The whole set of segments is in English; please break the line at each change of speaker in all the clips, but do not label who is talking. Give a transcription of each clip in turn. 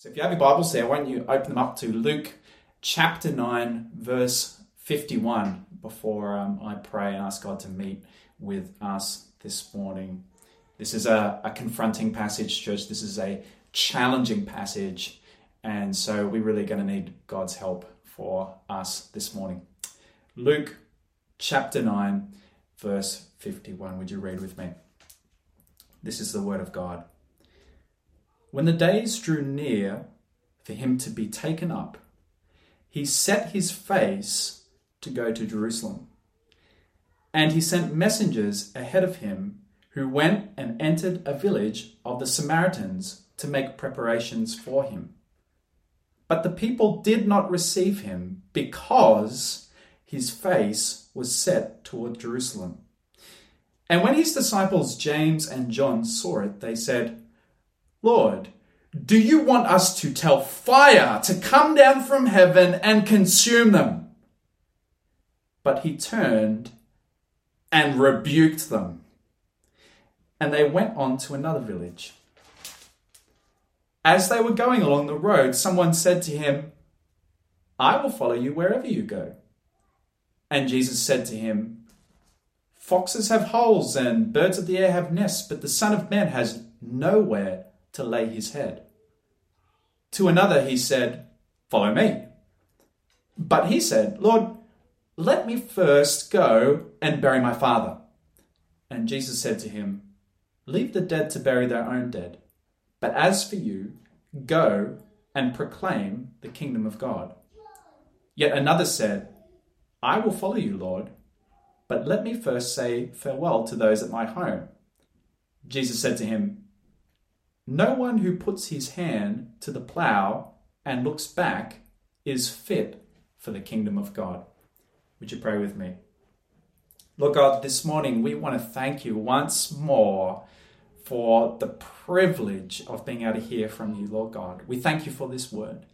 So if you have your Bibles there, why don't you open them up to Luke chapter 9, verse 51 before um, I pray and ask God to meet with us this morning. This is a, a confronting passage, church. This is a challenging passage. And so we're really going to need God's help for us this morning. Luke chapter 9, verse 51. Would you read with me? This is the word of God. When the days drew near for him to be taken up, he set his face to go to Jerusalem. And he sent messengers ahead of him who went and entered a village of the Samaritans to make preparations for him. But the people did not receive him because his face was set toward Jerusalem. And when his disciples James and John saw it, they said, Lord, do you want us to tell fire to come down from heaven and consume them? But he turned and rebuked them. And they went on to another village. As they were going along the road, someone said to him, I will follow you wherever you go. And Jesus said to him, Foxes have holes and birds of the air have nests, but the Son of Man has nowhere to lay his head. To another he said, Follow me. But he said, Lord, let me first go and bury my father. And Jesus said to him, Leave the dead to bury their own dead. But as for you, go and proclaim the kingdom of God. Yet another said, I will follow you, Lord, but let me first say farewell to those at my home. Jesus said to him, no one who puts his hand to the plough and looks back is fit for the kingdom of God. Would you pray with me? Lord God, this morning we want to thank you once more for the privilege of being able to hear from you, Lord God. We thank you for this word.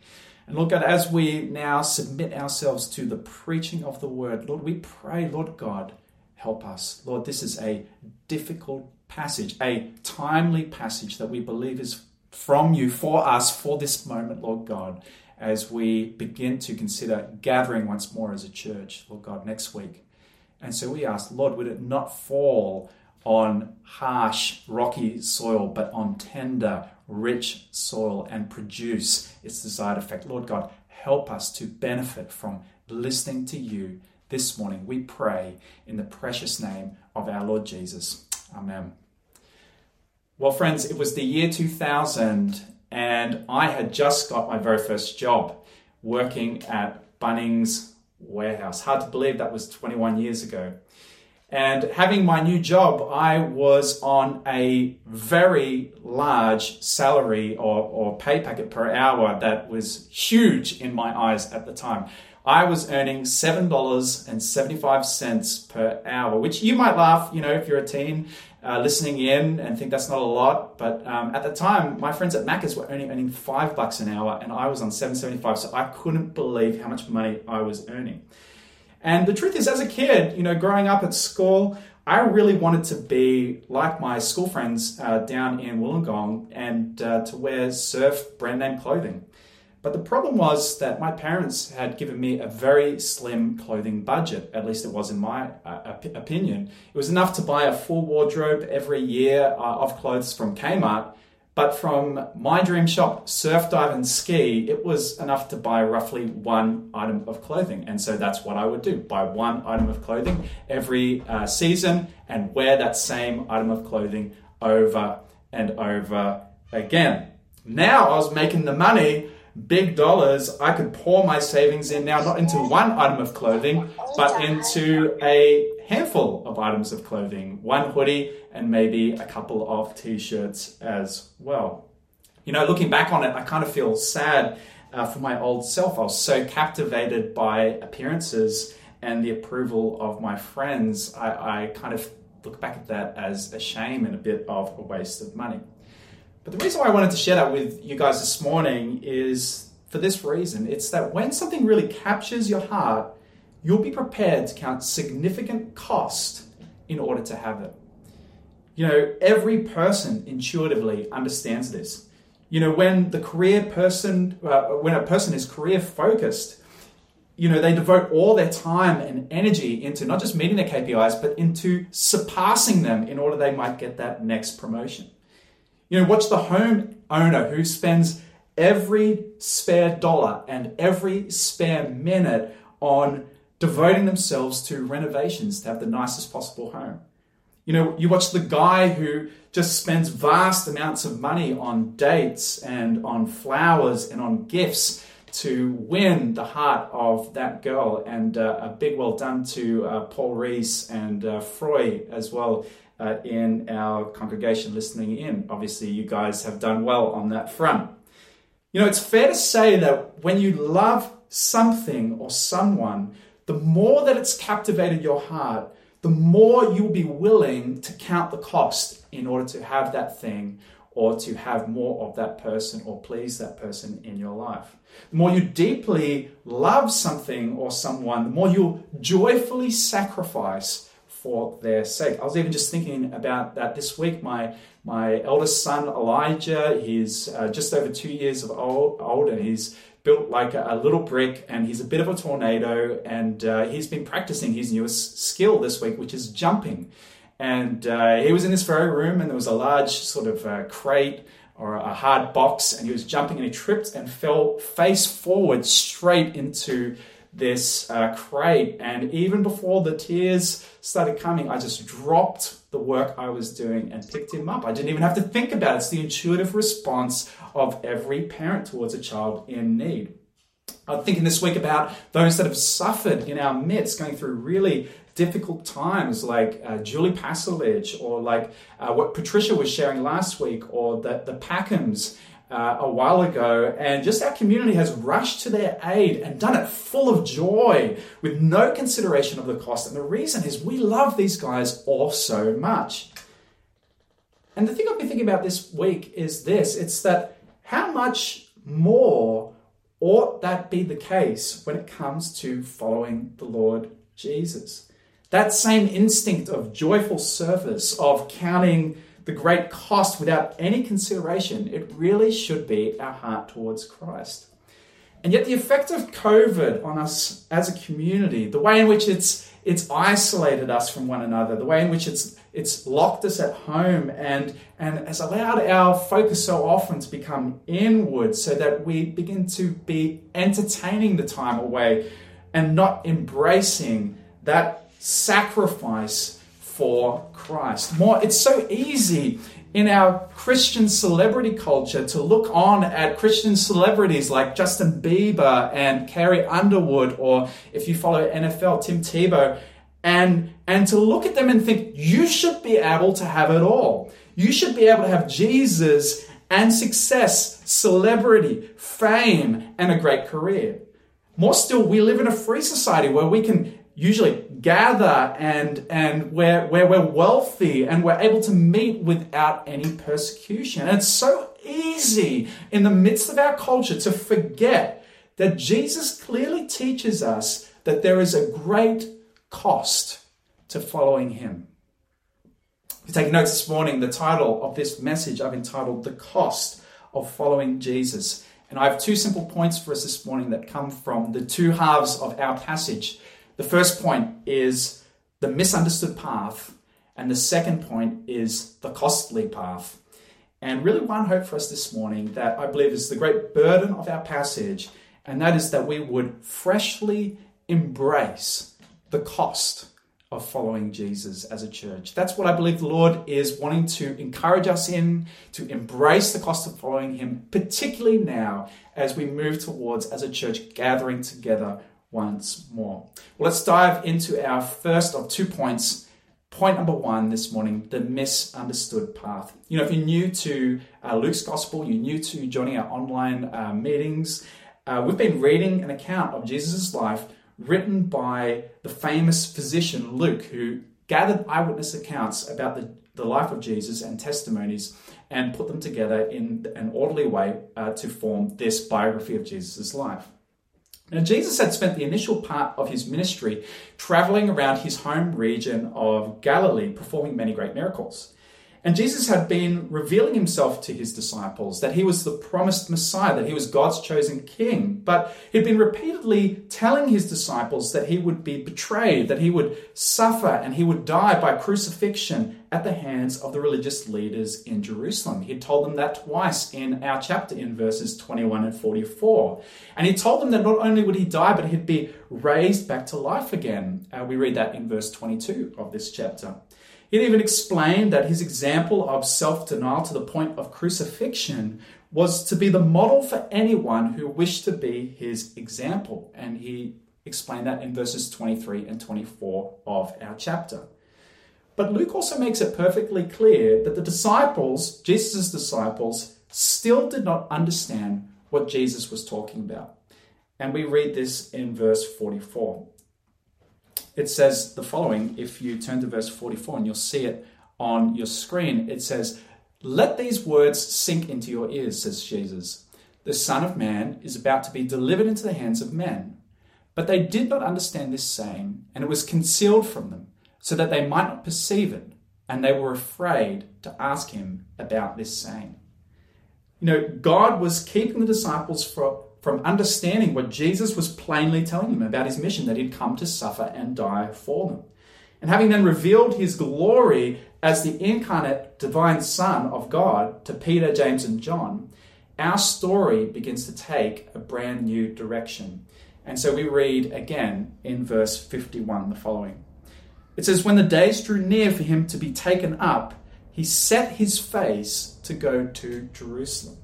And Lord God, as we now submit ourselves to the preaching of the word, Lord, we pray, Lord God, help us. Lord, this is a difficult passage, a timely passage that we believe is from you for us for this moment, Lord God, as we begin to consider gathering once more as a church, Lord God, next week. And so we ask, Lord, would it not fall on harsh, rocky soil, but on tender, rich soil and produce its desired effect? Lord God, help us to benefit from listening to you this morning. We pray in the precious name of our Lord Jesus. Amen. Well, friends, it was the year 2000, and I had just got my very first job working at Bunnings Warehouse. Hard to believe that was 21 years ago. And having my new job, I was on a very large salary or, or pay packet per hour that was huge in my eyes at the time. I was earning $7.75 per hour, which you might laugh, you know, if you're a teen uh, listening in and think that's not a lot. But um, at the time, my friends at Macca's were only earning five bucks an hour and I was on 7.75. So I couldn't believe how much money I was earning. And the truth is, as a kid, you know, growing up at school, I really wanted to be like my school friends uh, down in Wollongong and uh, to wear surf brand name clothing. But the problem was that my parents had given me a very slim clothing budget, at least it was in my uh, opinion. It was enough to buy a full wardrobe every year uh, of clothes from Kmart, but from my dream shop, Surf Dive and Ski, it was enough to buy roughly one item of clothing. And so that's what I would do buy one item of clothing every uh, season and wear that same item of clothing over and over again. Now I was making the money big dollars, I could pour my savings in now, not into one item of clothing, but into a handful of items of clothing one hoodie and maybe a couple of t shirts as well. You know, looking back on it, I kind of feel sad uh, for my old self. I was so captivated by appearances and the approval of my friends. I, I kind of look back at that as a shame and a bit of a waste of money. But the reason why I wanted to share that with you guys this morning is for this reason. It's that when something really captures your heart, you'll be prepared to count significant cost in order to have it. You know, every person intuitively understands this. You know, when the career person, uh, when a person is career focused, you know, they devote all their time and energy into not just meeting their KPIs, but into surpassing them in order they might get that next promotion. You know, watch the home owner who spends every spare dollar and every spare minute on devoting themselves to renovations to have the nicest possible home. You know, you watch the guy who just spends vast amounts of money on dates and on flowers and on gifts to win the heart of that girl. And uh, a big well done to uh, Paul Reese and uh, Froy as well uh, in our congregation listening in. Obviously, you guys have done well on that front. You know, it's fair to say that when you love something or someone, the more that it's captivated your heart, the more you'll be willing to count the cost in order to have that thing or to have more of that person or please that person in your life. The more you deeply love something or someone, the more you'll joyfully sacrifice for their sake. I was even just thinking about that this week. My my eldest son Elijah, he's uh, just over two years of old, old, and he's built like a, a, little brick, and he's a bit of a tornado. And uh, he's been practicing his newest skill this week, which is jumping. And uh, he was in this very room, and there was a large sort of uh, crate or a hard box, and he was jumping, and he tripped and fell face forward straight into this uh, crate. And even before the tears started coming, I just dropped the work I was doing and picked him up. I didn't even have to think about it. It's the intuitive response of every parent towards a child in need. I'm thinking this week about those that have suffered in our midst, going through really difficult times, like uh, Julie Passaledge, or like uh, what Patricia was sharing last week, or the, the Packhams uh, a while ago, and just our community has rushed to their aid and done it full of joy with no consideration of the cost. And the reason is we love these guys all so much. And the thing I've been thinking about this week is this it's that how much more ought that be the case when it comes to following the Lord Jesus? That same instinct of joyful service, of counting the great cost without any consideration, it really should be our heart towards Christ. And yet, the effect of COVID on us as a community, the way in which it's it's isolated us from one another, the way in which it's it's locked us at home and and has allowed our focus so often to become inward, so that we begin to be entertaining the time away and not embracing that sacrifice for Christ. More, it's so easy in our Christian celebrity culture to look on at Christian celebrities like Justin Bieber and Carrie Underwood, or if you follow NFL, Tim Tebow, and, and to look at them and think, you should be able to have it all. You should be able to have Jesus and success, celebrity, fame, and a great career. More still, we live in a free society where we can usually gather and and where where we're wealthy and we're able to meet without any persecution. And it's so easy in the midst of our culture to forget that Jesus clearly teaches us that there is a great cost to following him. If you take notes this morning, the title of this message I've entitled The Cost of Following Jesus. And I have two simple points for us this morning that come from the two halves of our passage. The first point is the misunderstood path, and the second point is the costly path. And really, one hope for us this morning that I believe is the great burden of our passage, and that is that we would freshly embrace the cost of following Jesus as a church. That's what I believe the Lord is wanting to encourage us in, to embrace the cost of following Him, particularly now as we move towards, as a church, gathering together once more. Well, let's dive into our first of two points. Point number one this morning the misunderstood path. You know, if you're new to uh, Luke's gospel, you're new to joining our online uh, meetings, uh, we've been reading an account of Jesus' life written by the famous physician Luke, who gathered eyewitness accounts about the, the life of Jesus and testimonies and put them together in an orderly way uh, to form this biography of Jesus' life. Now, Jesus had spent the initial part of his ministry traveling around his home region of Galilee, performing many great miracles. And Jesus had been revealing himself to his disciples that he was the promised Messiah, that he was God's chosen king. But he'd been repeatedly telling his disciples that he would be betrayed, that he would suffer, and he would die by crucifixion at the hands of the religious leaders in Jerusalem. He told them that twice in our chapter in verses 21 and 44. And he told them that not only would he die, but he'd be raised back to life again. Uh, we read that in verse 22 of this chapter. He even explained that his example of self denial to the point of crucifixion was to be the model for anyone who wished to be his example. And he explained that in verses 23 and 24 of our chapter. But Luke also makes it perfectly clear that the disciples, Jesus' disciples, still did not understand what Jesus was talking about. And we read this in verse 44 it says the following. If you turn to verse 44 and you'll see it on your screen, it says, Let these words sink into your ears, says Jesus. The Son of Man is about to be delivered into the hands of men. But they did not understand this saying, and it was concealed from them, so that they might not perceive it, and they were afraid to ask him about this saying. You know, God was keeping the disciples from from understanding what Jesus was plainly telling them about his mission, that he'd come to suffer and die for them. And having then revealed his glory as the incarnate divine Son of God to Peter, James, and John, our story begins to take a brand new direction. And so we read again in verse 51 the following It says, When the days drew near for him to be taken up, he set his face to go to Jerusalem.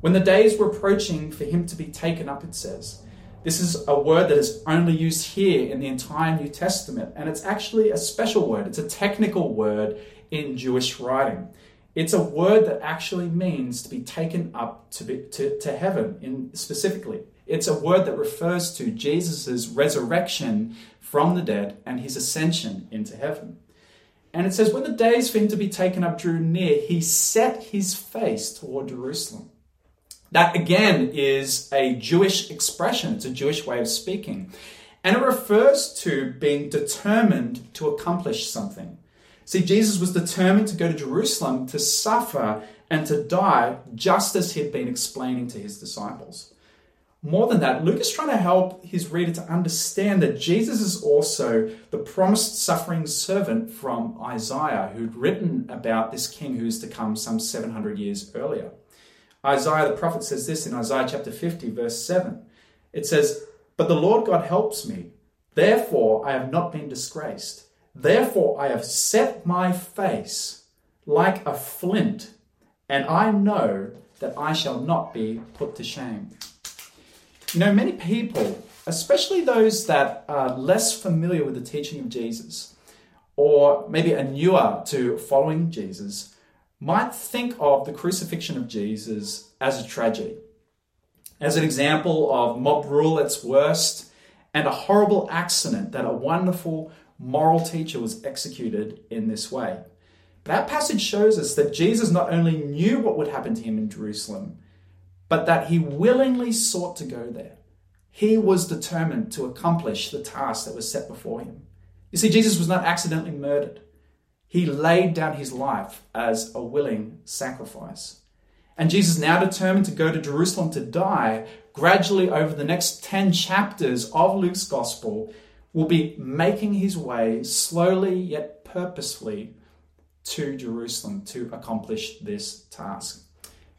When the days were approaching for him to be taken up, it says. This is a word that is only used here in the entire New Testament, and it's actually a special word. It's a technical word in Jewish writing. It's a word that actually means to be taken up to, be, to, to heaven in specifically. It's a word that refers to Jesus' resurrection from the dead and his ascension into heaven. And it says, when the days for him to be taken up drew near, he set his face toward Jerusalem. That again is a Jewish expression, it's a Jewish way of speaking. And it refers to being determined to accomplish something. See, Jesus was determined to go to Jerusalem to suffer and to die, just as he had been explaining to his disciples. More than that, Luke is trying to help his reader to understand that Jesus is also the promised suffering servant from Isaiah, who'd written about this king who's to come some 700 years earlier. Isaiah the prophet says this in Isaiah chapter 50, verse 7. It says, But the Lord God helps me. Therefore I have not been disgraced. Therefore I have set my face like a flint, and I know that I shall not be put to shame. You know, many people, especially those that are less familiar with the teaching of Jesus, or maybe are newer to following Jesus, might think of the crucifixion of Jesus as a tragedy, as an example of mob rule at its worst, and a horrible accident that a wonderful moral teacher was executed in this way. Our passage shows us that Jesus not only knew what would happen to him in Jerusalem, but that he willingly sought to go there. He was determined to accomplish the task that was set before him. You see, Jesus was not accidentally murdered. He laid down his life as a willing sacrifice. And Jesus, now determined to go to Jerusalem to die, gradually over the next 10 chapters of Luke's gospel, will be making his way slowly yet purposefully to Jerusalem to accomplish this task.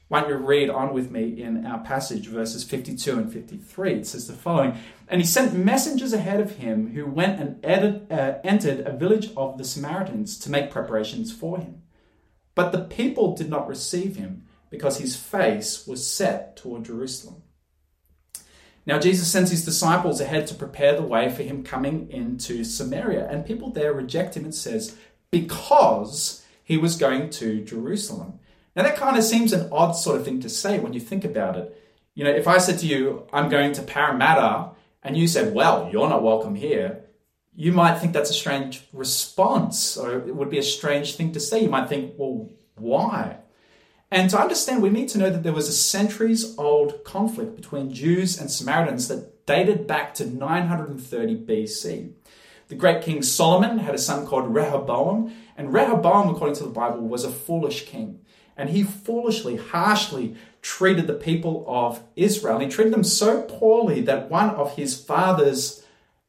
Why don't you read on with me in our passage, verses 52 and 53? It says the following And he sent messengers ahead of him who went and edit, uh, entered a village of the Samaritans to make preparations for him. But the people did not receive him because his face was set toward Jerusalem. Now, Jesus sends his disciples ahead to prepare the way for him coming into Samaria, and people there reject him and says, because he was going to Jerusalem. Now, that kind of seems an odd sort of thing to say when you think about it. You know, if I said to you, I'm going to Parramatta, and you said, well, you're not welcome here, you might think that's a strange response, or it would be a strange thing to say. You might think, well, why? And to understand, we need to know that there was a centuries old conflict between Jews and Samaritans that dated back to 930 BC. The great king Solomon had a son called Rehoboam, And Rehoboam, according to the Bible, was a foolish king. And he foolishly, harshly treated the people of Israel. He treated them so poorly that one of his father's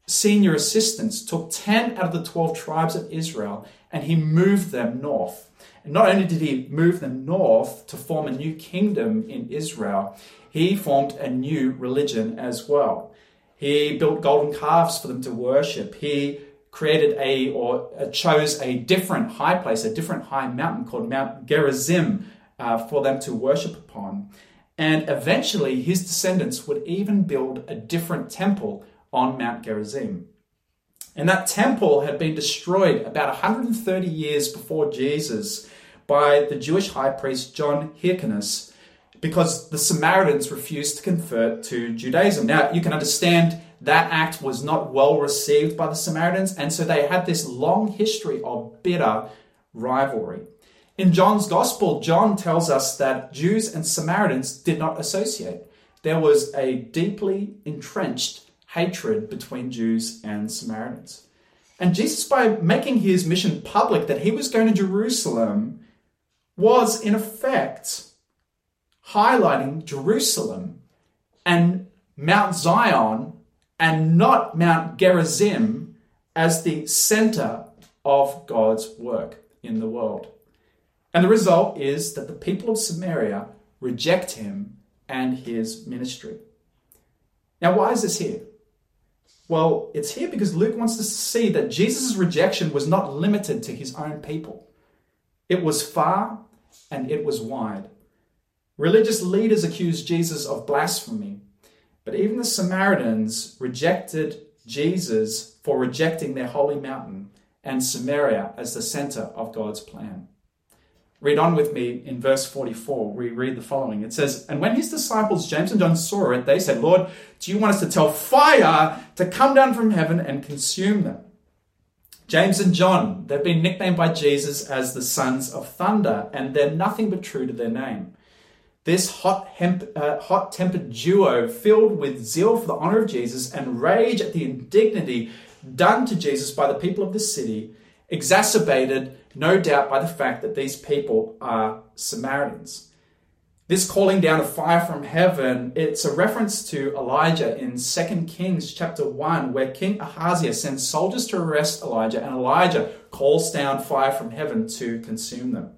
senior assistants took 10 out of the 12 tribes of Israel and he moved them north. And not only did he move them north to form a new kingdom in Israel, he formed a new religion as well. He built golden calves for them to worship. He created a or uh, chose a different high place, a different high mountain called Mount Gerizim uh, for them to worship upon. And eventually, his descendants would even build a different temple on Mount Gerizim. And that temple had been destroyed about 130 years before Jesus by the Jewish high priest John Hyrcanus because the Samaritans refused to convert to Judaism. Now, you can understand that act was not well received by the Samaritans, and so they had this long history of bitter rivalry. In John's Gospel, John tells us that Jews and Samaritans did not associate. There was a deeply entrenched hatred between Jews and Samaritans. And Jesus, by making his mission public that he was going to Jerusalem, was in effect highlighting Jerusalem and Mount Zion and not Mount Gerizim as the center of God's work in the world. And the result is that the people of Samaria reject him and his ministry. Now, why is this here? Well, it's here because Luke wants us to see that Jesus' rejection was not limited to his own people. It was far and it was wide. Religious leaders accused Jesus of blasphemy, but even the Samaritans rejected Jesus for rejecting their holy mountain and Samaria as the center of God's plan. Read on with me in verse 44. We read the following. It says, And when his disciples, James and John, saw it, they said, Lord, do you want us to tell fire to come down from heaven and consume them? James and John, they've been nicknamed by Jesus as the sons of thunder, and they're nothing but true to their name. This hot, uh, hot tempered duo, filled with zeal for the honor of Jesus and rage at the indignity done to Jesus by the people of the city, exacerbated, no doubt, by the fact that these people are Samaritans. This calling down of fire from heaven, it's a reference to Elijah in 2 Kings chapter 1, where King Ahaziah sends soldiers to arrest Elijah, and Elijah calls down fire from heaven to consume them.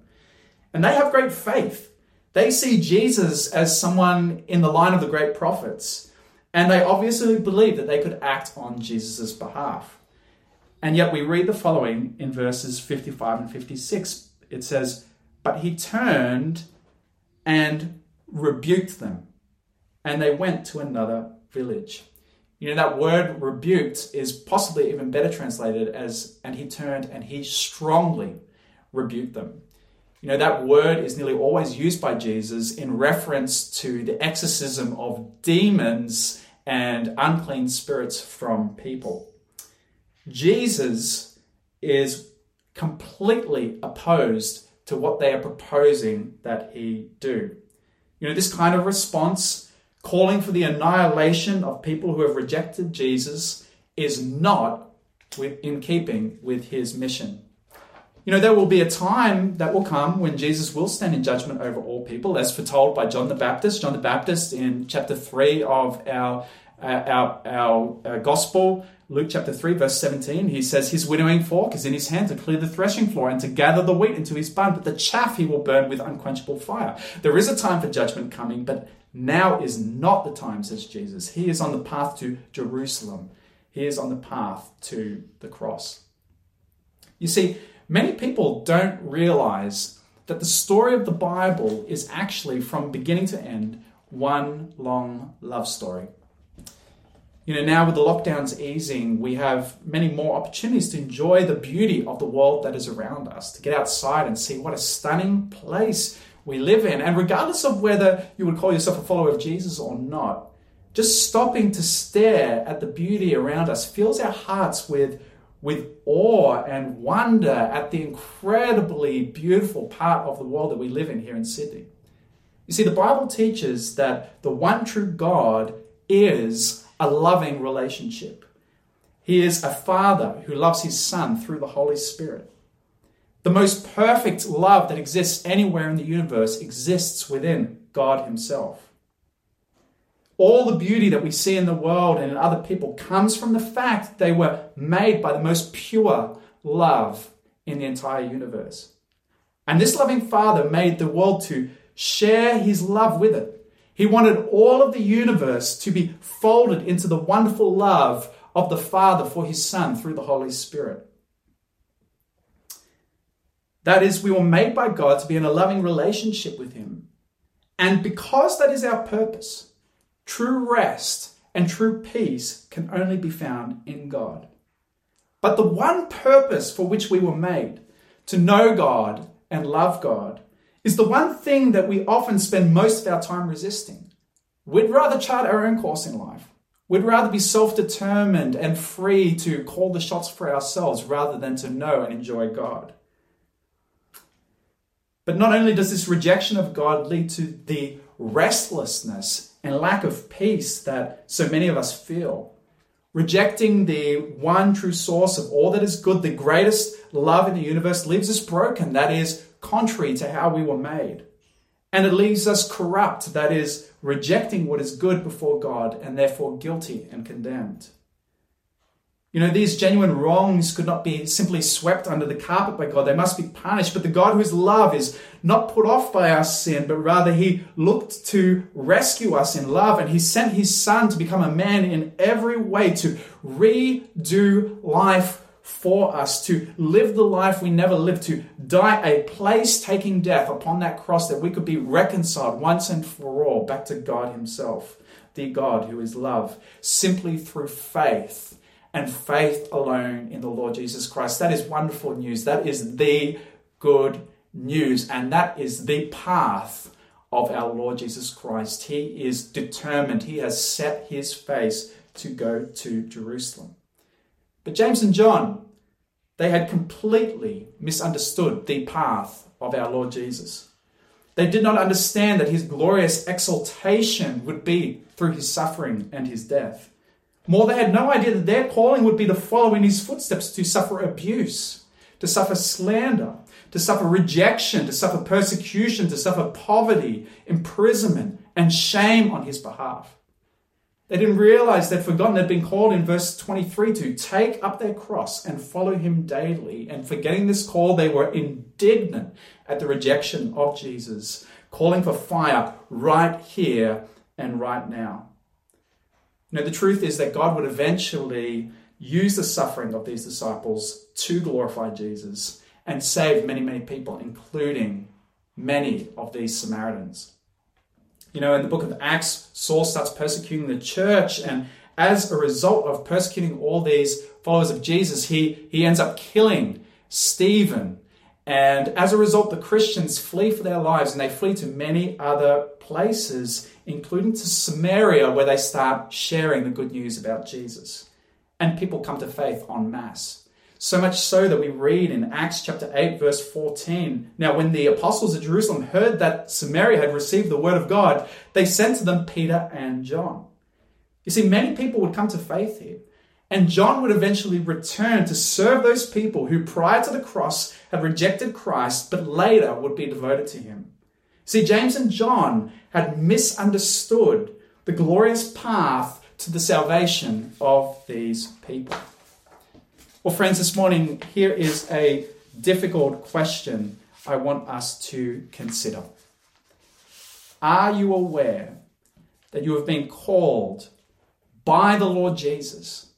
And they have great faith. They see Jesus as someone in the line of the great prophets, and they obviously believe that they could act on Jesus' behalf. And yet we read the following in verses 55 and 56. It says, But he turned and rebuked them, and they went to another village. You know, that word rebuked is possibly even better translated as, and he turned and he strongly rebuked them. You know, that word is nearly always used by Jesus in reference to the exorcism of demons and unclean spirits from people. Jesus is completely opposed to what they are proposing that he do. You know, this kind of response, calling for the annihilation of people who have rejected Jesus, is not in keeping with his mission. You know, there will be a time that will come when Jesus will stand in judgment over all people, as foretold by John the Baptist. John the Baptist in chapter 3 of our, uh, our, our uh, gospel, Luke chapter 3, verse 17, he says, His winnowing fork is in his hand to clear the threshing floor and to gather the wheat into his barn, but the chaff he will burn with unquenchable fire. There is a time for judgment coming, but now is not the time, says Jesus. He is on the path to Jerusalem, he is on the path to the cross. You see, Many people don't realize that the story of the Bible is actually, from beginning to end, one long love story. You know, now with the lockdowns easing, we have many more opportunities to enjoy the beauty of the world that is around us, to get outside and see what a stunning place we live in. And regardless of whether you would call yourself a follower of Jesus or not, just stopping to stare at the beauty around us fills our hearts with with awe and wonder at the incredibly beautiful part of the world that we live in here in Sydney. You see, the Bible teaches that the one true God is a loving relationship. He is a father who loves his son through the Holy Spirit. The most perfect love that exists anywhere in the universe exists within God Himself. All the beauty that we see in the world and in other people comes from the fact they were made by the most pure love in the entire universe. And this loving Father made the world to share His love with it. He wanted all of the universe to be folded into the wonderful love of the Father for His Son through the Holy Spirit. That is, we were made by God to be in a loving relationship with Him. And because that is our purpose, true rest and true peace can only be found in God. But the one purpose for which we were made, to know God and love God, is the one thing that we often spend most of our time resisting. We'd rather chart our own course in life. We'd rather be self determined and free to call the shots for ourselves rather than to know and enjoy God. But not only does this rejection of God lead to the restlessness and lack of peace that so many of us feel, rejecting the one true source of all that is good, the greatest love in the universe, leaves us broken. That is contrary to how we were made. And it leaves us corrupt, that is, rejecting what is good before God and therefore guilty and condemned. You know, these genuine wrongs could not be simply swept under the carpet by God. They must be punished. But the God whose love is not put off by our sin, but rather he looked to rescue us in love and he sent his son to become a man in every way to redo life for us, to live the life we never lived, to die a place taking death upon that cross that we could be reconciled once and for all back to God himself, the God who is love, simply through faith and faith alone in the Lord Jesus Christ. That is wonderful news. That is the good news. And that is the path of our Lord Jesus Christ. He is determined, He has set His face to go to Jerusalem. But James and John, they had completely misunderstood the path of our Lord Jesus. They did not understand that his glorious exaltation would be through his suffering and his death. More, they had no idea that their calling would be to follow in his footsteps, to suffer abuse, to suffer slander, to suffer rejection, to suffer persecution, to suffer poverty, imprisonment, and shame on his behalf. They didn't realize they'd forgotten they'd been called in verse 23 to take up their cross and follow him daily. And forgetting this call, they were indignant at the rejection of Jesus, calling for fire right here and right now. You know, the truth is that God would eventually use the suffering of these disciples to glorify Jesus and save many, many people, including many of these Samaritans. You know, in the book of Acts, Saul starts persecuting the church, and as a result of persecuting all these followers of Jesus, he, he ends up killing Stephen. And as a result, the Christians flee for their lives and they flee to many other places including to Samaria, where they start sharing the good news about Jesus. And people come to faith en masse. So much so that we read in Acts chapter 8, verse 14. Now, when the apostles at Jerusalem heard that Samaria had received the word of God, they sent to them Peter and John. You see, many people would come to faith here. And John would eventually return to serve those people who, prior to the cross, had rejected Christ, but later would be devoted to him. See, James and John had misunderstood the glorious path to the salvation of these people. Well, friends, this morning, here is a difficult question I want us to consider. Are you aware that you have been called by the Lord Jesus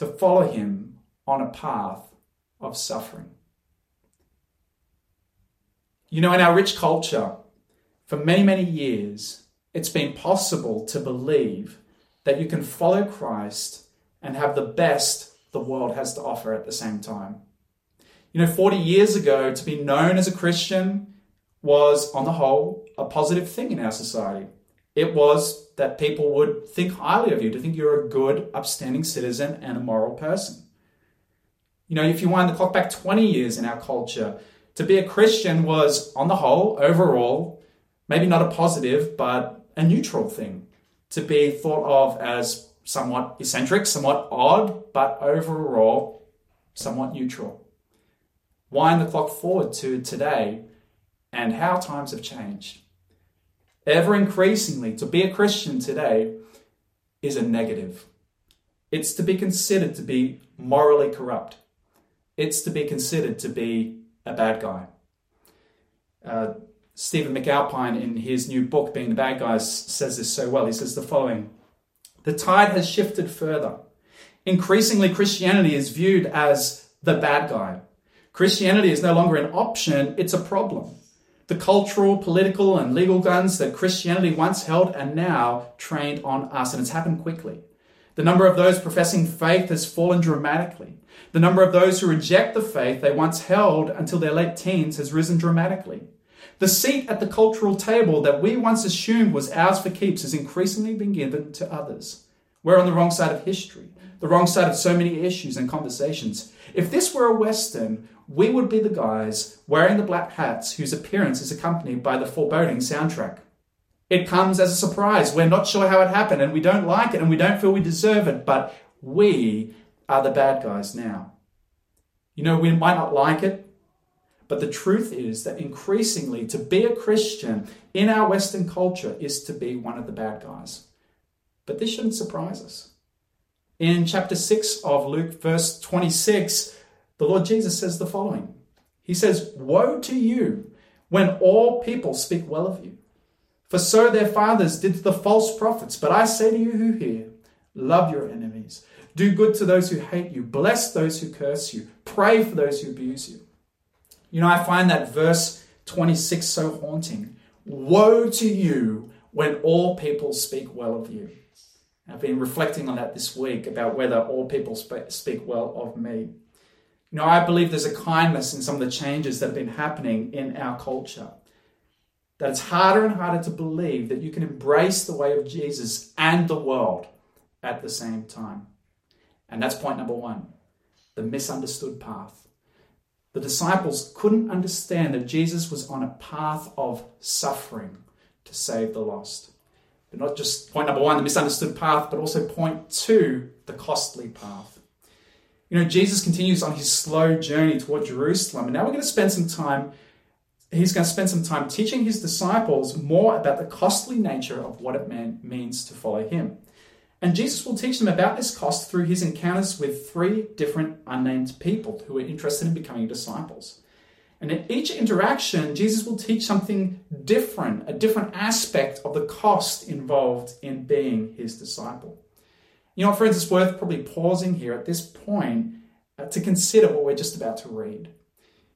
to follow him on a path of suffering? You know, in our rich culture, for many, many years, it's been possible to believe that you can follow Christ and have the best the world has to offer at the same time. You know, 40 years ago, to be known as a Christian was, on the whole, a positive thing in our society. It was that people would think highly of you, to think you're a good, upstanding citizen and a moral person. You know, if you wind the clock back 20 years in our culture, to be a Christian was, on the whole, overall, maybe not a positive, but a neutral thing to be thought of as somewhat eccentric, somewhat odd, but overall somewhat neutral. Wind the clock forward to today and how times have changed. Ever increasingly, to be a Christian today is a negative. It's to be considered to be morally corrupt. It's to be considered to be a bad guy. Uh, Stephen McAlpine, in his new book, Being the Bad Guys, says this so well. He says the following The tide has shifted further. Increasingly, Christianity is viewed as the bad guy. Christianity is no longer an option, it's a problem. The cultural, political, and legal guns that Christianity once held are now trained on us, and it's happened quickly. The number of those professing faith has fallen dramatically. The number of those who reject the faith they once held until their late teens has risen dramatically. The seat at the cultural table that we once assumed was ours for keeps has increasingly been given to others. We're on the wrong side of history, the wrong side of so many issues and conversations. If this were a Western, we would be the guys wearing the black hats whose appearance is accompanied by the foreboding soundtrack. It comes as a surprise. We're not sure how it happened and we don't like it and we don't feel we deserve it, but we are the bad guys now. You know, we might not like it, but the truth is that increasingly to be a Christian in our Western culture is to be one of the bad guys. But this shouldn't surprise us. In chapter 6 of Luke, verse 26, the Lord Jesus says the following He says, Woe to you when all people speak well of you for so their fathers did to the false prophets. But I say to you who hear, love your enemies, do good to those who hate you, bless those who curse you, pray for those who abuse you. You know, I find that verse 26 so haunting. Woe to you when all people speak well of you. I've been reflecting on that this week about whether all people speak well of me. You know, I believe there's a kindness in some of the changes that have been happening in our culture that it's harder and harder to believe that you can embrace the way of Jesus and the world at the same time. And that's point number one the misunderstood path. The disciples couldn't understand that Jesus was on a path of suffering to save the lost. But not just point number one, the misunderstood path, but also point two, the costly path. You know, Jesus continues on his slow journey toward Jerusalem. And now we're going to spend some time he's going to spend some time teaching his disciples more about the costly nature of what it means to follow him. And Jesus will teach them about this cost through his encounters with three different unnamed people who are interested in becoming disciples. And in each interaction, Jesus will teach something different, a different aspect of the cost involved in being his disciple. You know, friends, it's worth probably pausing here at this point uh, to consider what we're just about to read.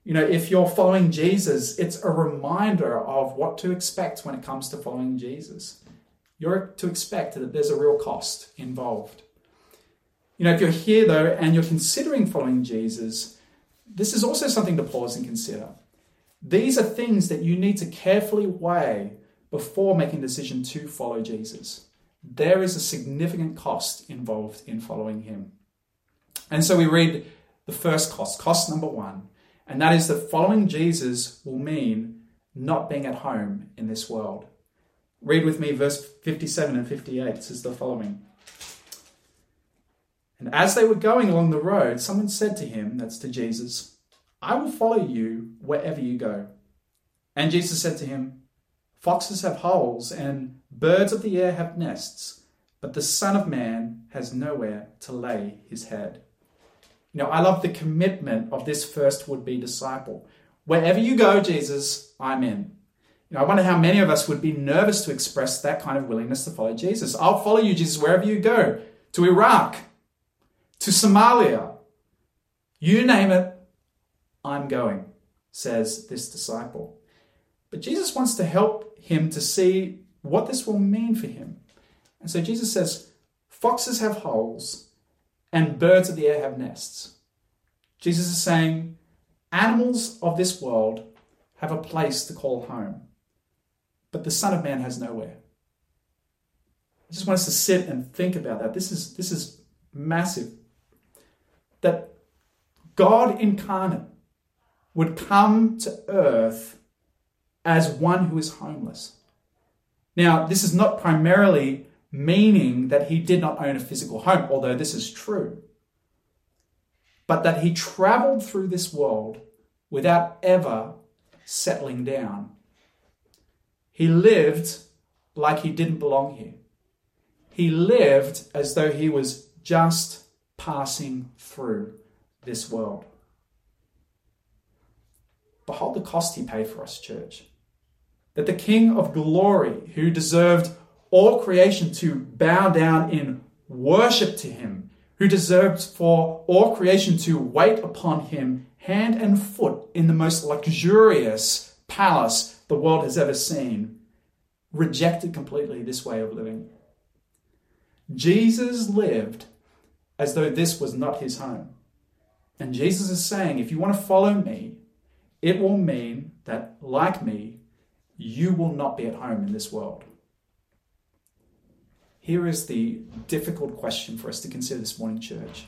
You know, if you're following Jesus, it's a reminder of what to expect when it comes to following Jesus. You're to expect that there's a real cost involved. You know, if you're here though and you're considering following Jesus, this is also something to pause and consider. These are things that you need to carefully weigh before making a decision to follow Jesus. There is a significant cost involved in following him. And so we read the first cost, cost number one and that is that following Jesus will mean not being at home in this world. Read with me verse 57 and 58 it says the following. And as they were going along the road, someone said to him, that's to Jesus, I will follow you wherever you go. And Jesus said to him, Foxes have holes and birds of the air have nests, but the Son of Man has nowhere to lay his head. You know, I love the commitment of this first would be disciple. Wherever you go, Jesus, I'm in. You know, I wonder how many of us would be nervous to express that kind of willingness to follow Jesus. I'll follow you, Jesus, wherever you go to Iraq, to Somalia. You name it, I'm going, says this disciple. But Jesus wants to help him to see what this will mean for him. And so Jesus says, Foxes have holes and birds of the air have nests. Jesus is saying, animals of this world have a place to call home, but the Son of Man has nowhere. I just want us to sit and think about that. This is, this is massive. That God incarnate would come to earth as one who is homeless. Now, this is not primarily meaning that he did not own a physical home, although this is true, but that he traveled through this world without ever settling down. He lived like he didn't belong here. He lived as though he was just passing through this world. Behold the cost he paid for us, church. That the King of glory, who deserved all creation to bow down in worship to him, who deserved for all creation to wait upon him hand and foot in the most luxurious palace the world has ever seen, rejected completely this way of living. Jesus lived as though this was not his home. And Jesus is saying, if you want to follow me, it will mean that, like me, you will not be at home in this world. Here is the difficult question for us to consider this morning, church.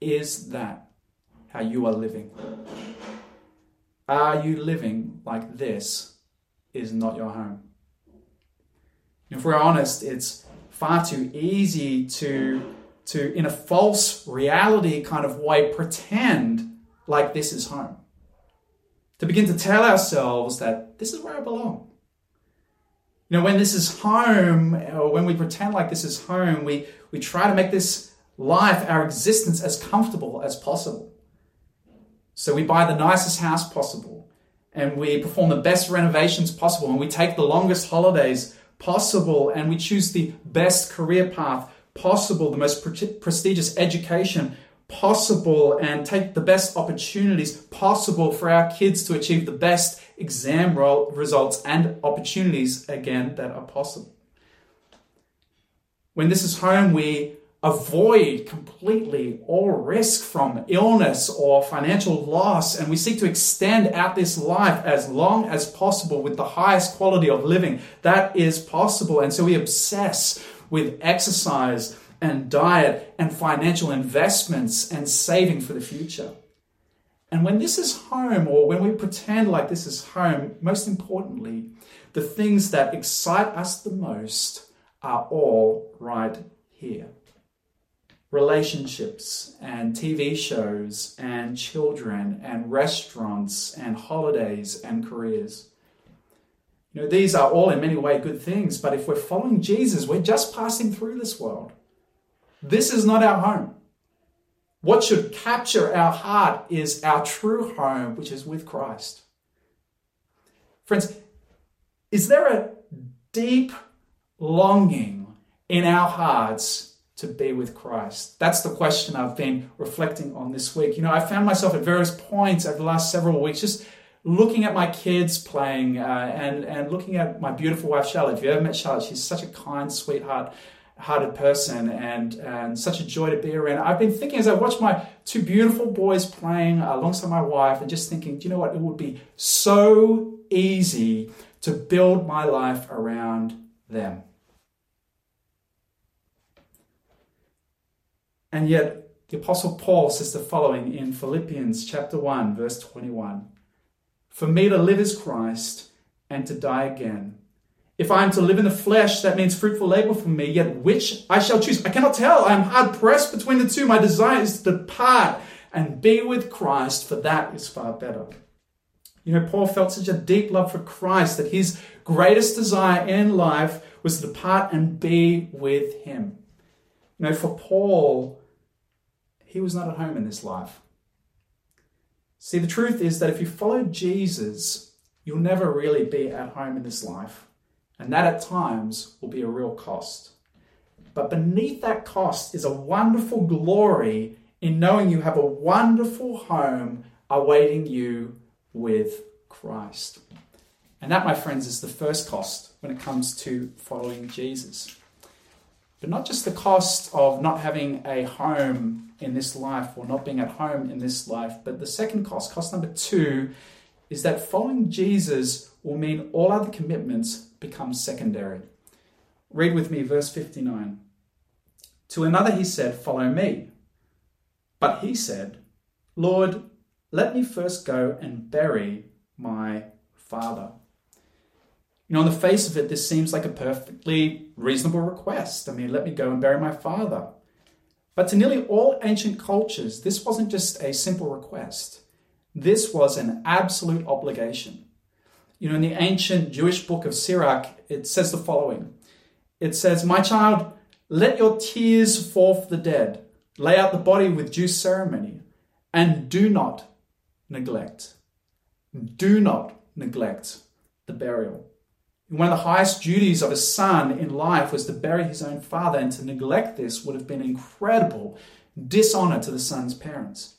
Is that how you are living? Are you living like this is not your home? If we're honest, it's far too easy to, to, in a false reality kind of way, pretend like this is home. To begin to tell ourselves that this is where I belong. You know, when this is home, or when we pretend like this is home, we, we try to make this life, our existence, as comfortable as possible. So we buy the nicest house possible, and we perform the best renovations possible, and we take the longest holidays possible, and we choose the best career path possible, the most pre- prestigious education possible, and take the best opportunities possible for our kids to achieve the best exam results and opportunities again that are possible. When this is home, we avoid completely all risk from illness or financial loss, and we seek to extend out this life as long as possible with the highest quality of living that is possible. And so we obsess with exercise and diet and financial investments and saving for the future. And when this is home, or when we pretend like this is home, most importantly, the things that excite us the most are all right here relationships and TV shows and children and restaurants and holidays and careers. You know, these are all in many ways good things, but if we're following Jesus, we're just passing through this world. This is not our home. What should capture our heart is our true home, which is with Christ. Friends, is there a deep longing in our hearts to be with Christ? That's the question I've been reflecting on this week. You know, I found myself at various points over the last several weeks just looking at my kids playing uh, and, and looking at my beautiful wife, Charlotte. If you ever met Charlotte, she's such a kind, sweetheart hearted person and, and such a joy to be around. I've been thinking as I watch my two beautiful boys playing alongside my wife and just thinking, do you know what? It would be so easy to build my life around them. And yet, the Apostle Paul says the following in Philippians chapter 1, verse 21 For me to live is Christ, and to die again. If I am to live in the flesh, that means fruitful labor for me, yet which I shall choose. I cannot tell. I am hard pressed between the two. My desire is to depart and be with Christ, for that is far better. You know, Paul felt such a deep love for Christ that his greatest desire in life was to depart and be with him. You know, for Paul, he was not at home in this life. See, the truth is that if you follow Jesus, you'll never really be at home in this life. And that at times will be a real cost. But beneath that cost is a wonderful glory in knowing you have a wonderful home awaiting you with Christ. And that, my friends, is the first cost when it comes to following Jesus. But not just the cost of not having a home in this life or not being at home in this life, but the second cost, cost number two, is that following Jesus will mean all other commitments become secondary. Read with me verse 59. To another he said, Follow me. But he said, Lord, let me first go and bury my father. You know, on the face of it, this seems like a perfectly reasonable request. I mean, let me go and bury my father. But to nearly all ancient cultures, this wasn't just a simple request. This was an absolute obligation. You know, in the ancient Jewish book of Sirach, it says the following It says, My child, let your tears fall for the dead, lay out the body with due ceremony, and do not neglect. Do not neglect the burial. One of the highest duties of a son in life was to bury his own father, and to neglect this would have been incredible dishonor to the son's parents.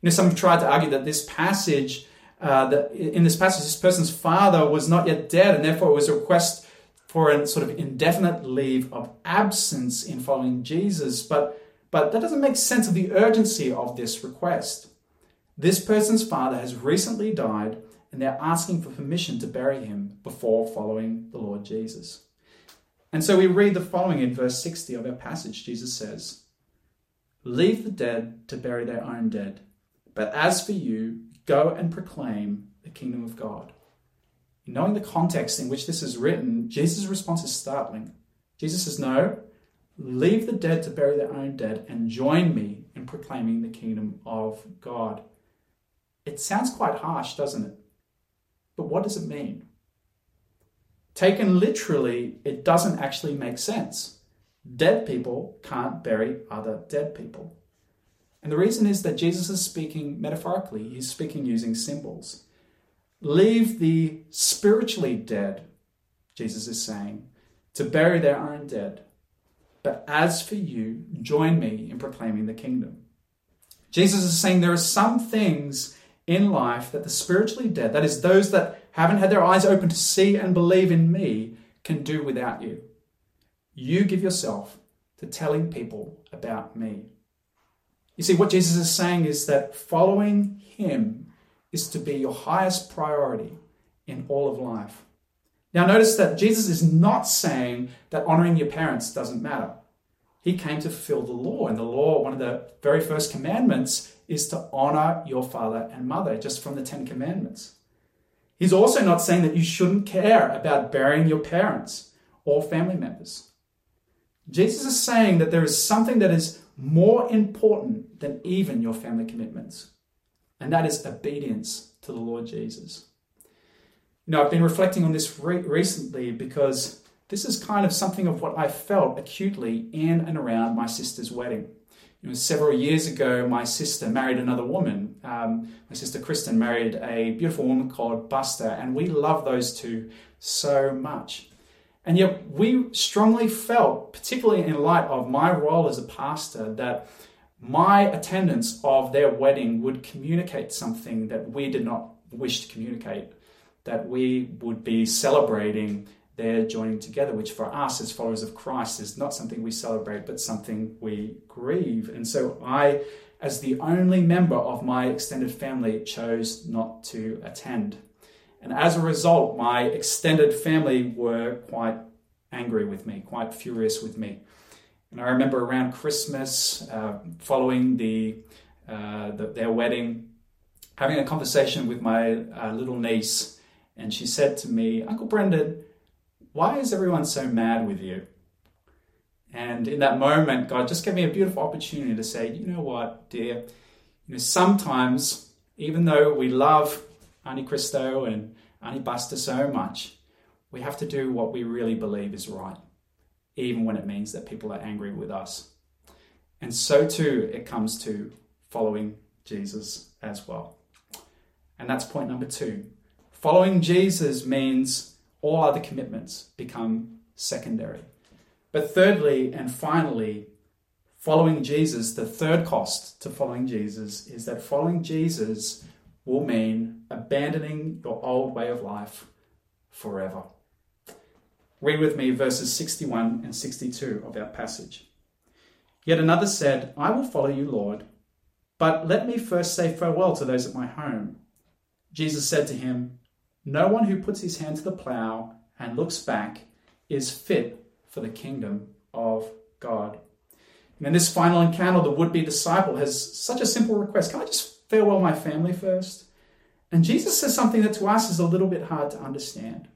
You know, some have tried to argue that this passage, uh, that in this passage, this person's father was not yet dead, and therefore it was a request for a sort of indefinite leave of absence in following Jesus. But, but that doesn't make sense of the urgency of this request. This person's father has recently died, and they're asking for permission to bury him before following the Lord Jesus. And so we read the following in verse 60 of our passage. Jesus says, Leave the dead to bury their own dead but as for you, go and proclaim the kingdom of God. Knowing the context in which this is written, Jesus' response is startling. Jesus says, No, leave the dead to bury their own dead and join me in proclaiming the kingdom of God. It sounds quite harsh, doesn't it? But what does it mean? Taken literally, it doesn't actually make sense. Dead people can't bury other dead people. And the reason is that Jesus is speaking metaphorically, he's speaking using symbols. Leave the spiritually dead, Jesus is saying, to bury their own dead. But as for you, join me in proclaiming the kingdom. Jesus is saying there are some things in life that the spiritually dead, that is, those that haven't had their eyes open to see and believe in me, can do without you. You give yourself to telling people about me. You see, what Jesus is saying is that following him is to be your highest priority in all of life. Now, notice that Jesus is not saying that honoring your parents doesn't matter. He came to fulfill the law, and the law, one of the very first commandments, is to honor your father and mother, just from the Ten Commandments. He's also not saying that you shouldn't care about burying your parents or family members. Jesus is saying that there is something that is more important than even your family commitments, and that is obedience to the Lord Jesus. You know, I've been reflecting on this re- recently because this is kind of something of what I felt acutely in and around my sister's wedding. Several years ago, my sister married another woman. Um, my sister Kristen married a beautiful woman called Buster, and we love those two so much. And yet, we strongly felt, particularly in light of my role as a pastor, that my attendance of their wedding would communicate something that we did not wish to communicate, that we would be celebrating their joining together, which for us as followers of Christ is not something we celebrate, but something we grieve. And so I, as the only member of my extended family, chose not to attend. And as a result, my extended family were quite angry with me, quite furious with me. And I remember around Christmas, uh, following the, uh, the, their wedding, having a conversation with my uh, little niece, and she said to me, Uncle Brendan, why is everyone so mad with you? And in that moment, God just gave me a beautiful opportunity to say, you know what, dear, you know, sometimes, even though we love Auntie Christo and Auntie Buster so much, we have to do what we really believe is right, even when it means that people are angry with us. And so too, it comes to following Jesus as well. And that's point number two. Following Jesus means all other commitments become secondary. But thirdly and finally, following Jesus, the third cost to following Jesus is that following Jesus will mean abandoning your old way of life forever. Read with me verses 61 and 62 of our passage. Yet another said, I will follow you, Lord, but let me first say farewell to those at my home. Jesus said to him, No one who puts his hand to the plow and looks back is fit for the kingdom of God. And in this final encounter, the would be disciple has such a simple request Can I just farewell my family first. And Jesus says something that to us is a little bit hard to understand.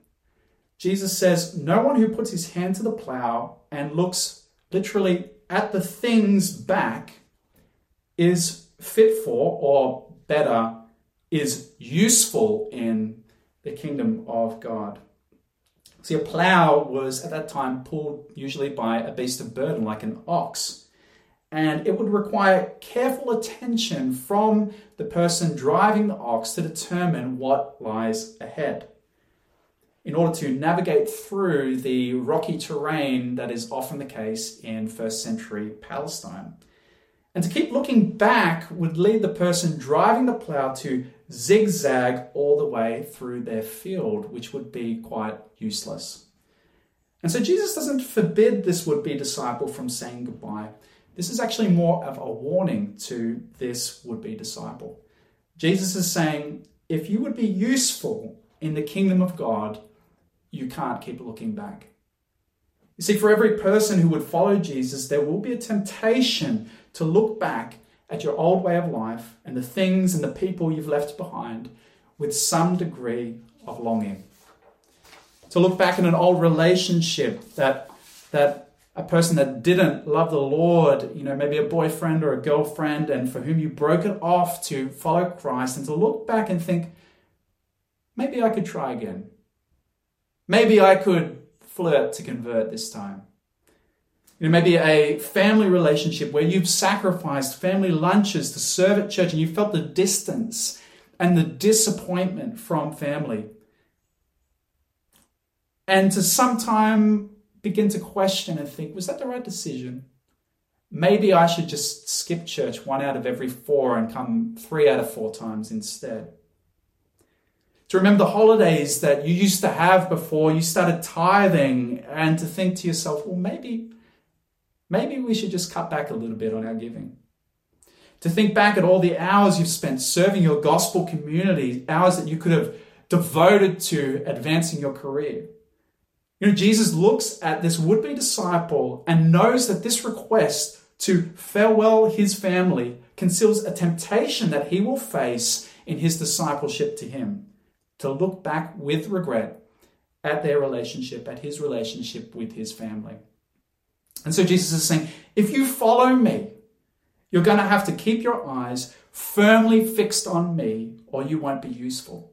Jesus says, No one who puts his hand to the plow and looks literally at the things back is fit for or better is useful in the kingdom of God. See, a plow was at that time pulled usually by a beast of burden, like an ox. And it would require careful attention from the person driving the ox to determine what lies ahead in order to navigate through the rocky terrain that is often the case in first century Palestine. And to keep looking back would lead the person driving the plow to zigzag all the way through their field, which would be quite useless. And so Jesus doesn't forbid this would be disciple from saying goodbye. This is actually more of a warning to this would be disciple. Jesus is saying, if you would be useful in the kingdom of God, you can't keep looking back. You see, for every person who would follow Jesus, there will be a temptation to look back at your old way of life and the things and the people you've left behind with some degree of longing. To look back at an old relationship that, that a person that didn't love the Lord, you know, maybe a boyfriend or a girlfriend, and for whom you broke it off to follow Christ, and to look back and think, maybe I could try again. Maybe I could flirt to convert this time. You know, maybe a family relationship where you've sacrificed family lunches to serve at church and you felt the distance and the disappointment from family. And to sometime begin to question and think, was that the right decision? Maybe I should just skip church one out of every four and come three out of four times instead to remember the holidays that you used to have before you started tithing and to think to yourself, well, maybe, maybe we should just cut back a little bit on our giving. To think back at all the hours you've spent serving your gospel community, hours that you could have devoted to advancing your career. You know, Jesus looks at this would be disciple and knows that this request to farewell his family conceals a temptation that he will face in his discipleship to him to look back with regret at their relationship, at his relationship with his family. And so Jesus is saying, if you follow me, you're going to have to keep your eyes firmly fixed on me, or you won't be useful.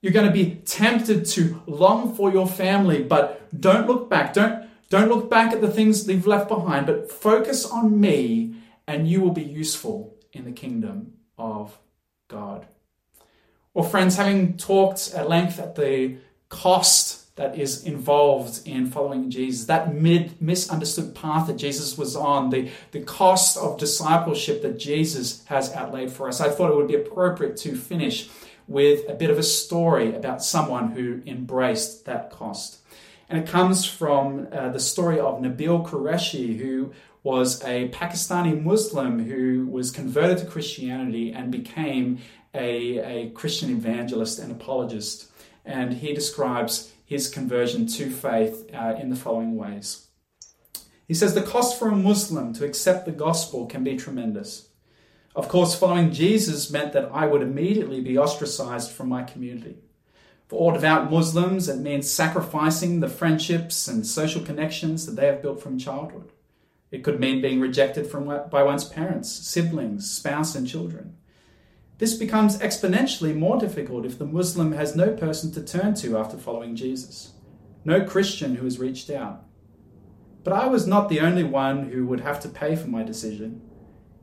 You're going to be tempted to long for your family, but don't look back. Don't, don't look back at the things that you've left behind, but focus on me, and you will be useful in the kingdom of God. Or, friends, having talked at length at the cost that is involved in following Jesus, that mid, misunderstood path that Jesus was on, the, the cost of discipleship that Jesus has outlaid for us, I thought it would be appropriate to finish with a bit of a story about someone who embraced that cost. And it comes from uh, the story of Nabeel Qureshi, who was a Pakistani Muslim who was converted to Christianity and became a, a Christian evangelist and apologist. And he describes his conversion to faith uh, in the following ways. He says, The cost for a Muslim to accept the gospel can be tremendous. Of course, following Jesus meant that I would immediately be ostracized from my community. For all devout Muslims, it means sacrificing the friendships and social connections that they have built from childhood. It could mean being rejected from, by one's parents, siblings, spouse, and children. This becomes exponentially more difficult if the Muslim has no person to turn to after following Jesus, no Christian who has reached out. But I was not the only one who would have to pay for my decision.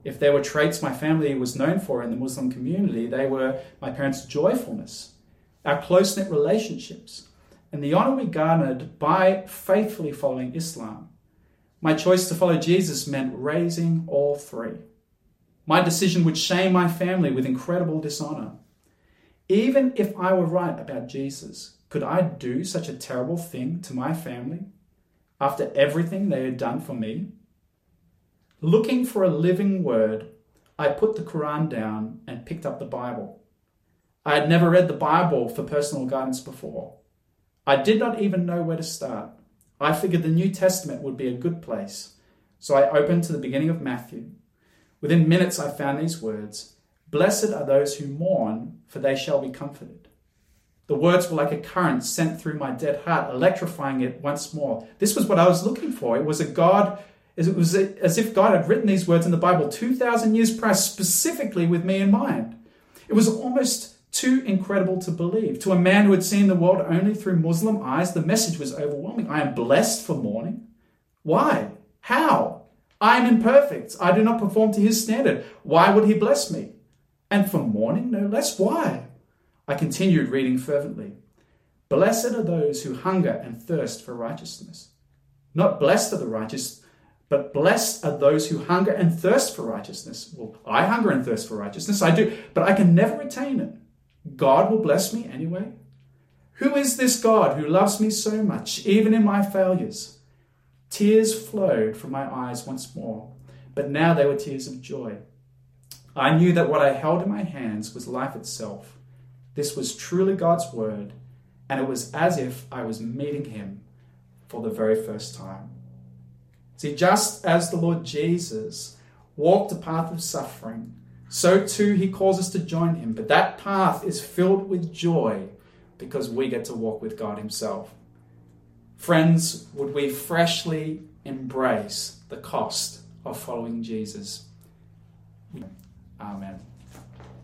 If there were traits my family was known for in the Muslim community, they were my parents' joyfulness, our close knit relationships, and the honor we garnered by faithfully following Islam. My choice to follow Jesus meant razing all three. My decision would shame my family with incredible dishonor. Even if I were right about Jesus, could I do such a terrible thing to my family after everything they had done for me? Looking for a living word, I put the Quran down and picked up the Bible. I had never read the Bible for personal guidance before. I did not even know where to start. I figured the New Testament would be a good place. So I opened to the beginning of Matthew. Within minutes, I found these words Blessed are those who mourn, for they shall be comforted. The words were like a current sent through my dead heart, electrifying it once more. This was what I was looking for. It was a God, it was as if God had written these words in the Bible 2,000 years prior, specifically with me in mind. It was almost too incredible to believe. To a man who had seen the world only through Muslim eyes, the message was overwhelming. I am blessed for mourning. Why? How? I am imperfect. I do not perform to his standard. Why would he bless me? And for mourning, no less. Why? I continued reading fervently. Blessed are those who hunger and thirst for righteousness. Not blessed are the righteous, but blessed are those who hunger and thirst for righteousness. Well, I hunger and thirst for righteousness. I do, but I can never attain it. God will bless me anyway. Who is this God who loves me so much, even in my failures? Tears flowed from my eyes once more, but now they were tears of joy. I knew that what I held in my hands was life itself. This was truly God's word, and it was as if I was meeting Him for the very first time. See, just as the Lord Jesus walked a path of suffering, so too he calls us to join him. But that path is filled with joy because we get to walk with God himself. Friends, would we freshly embrace the cost of following Jesus? Amen.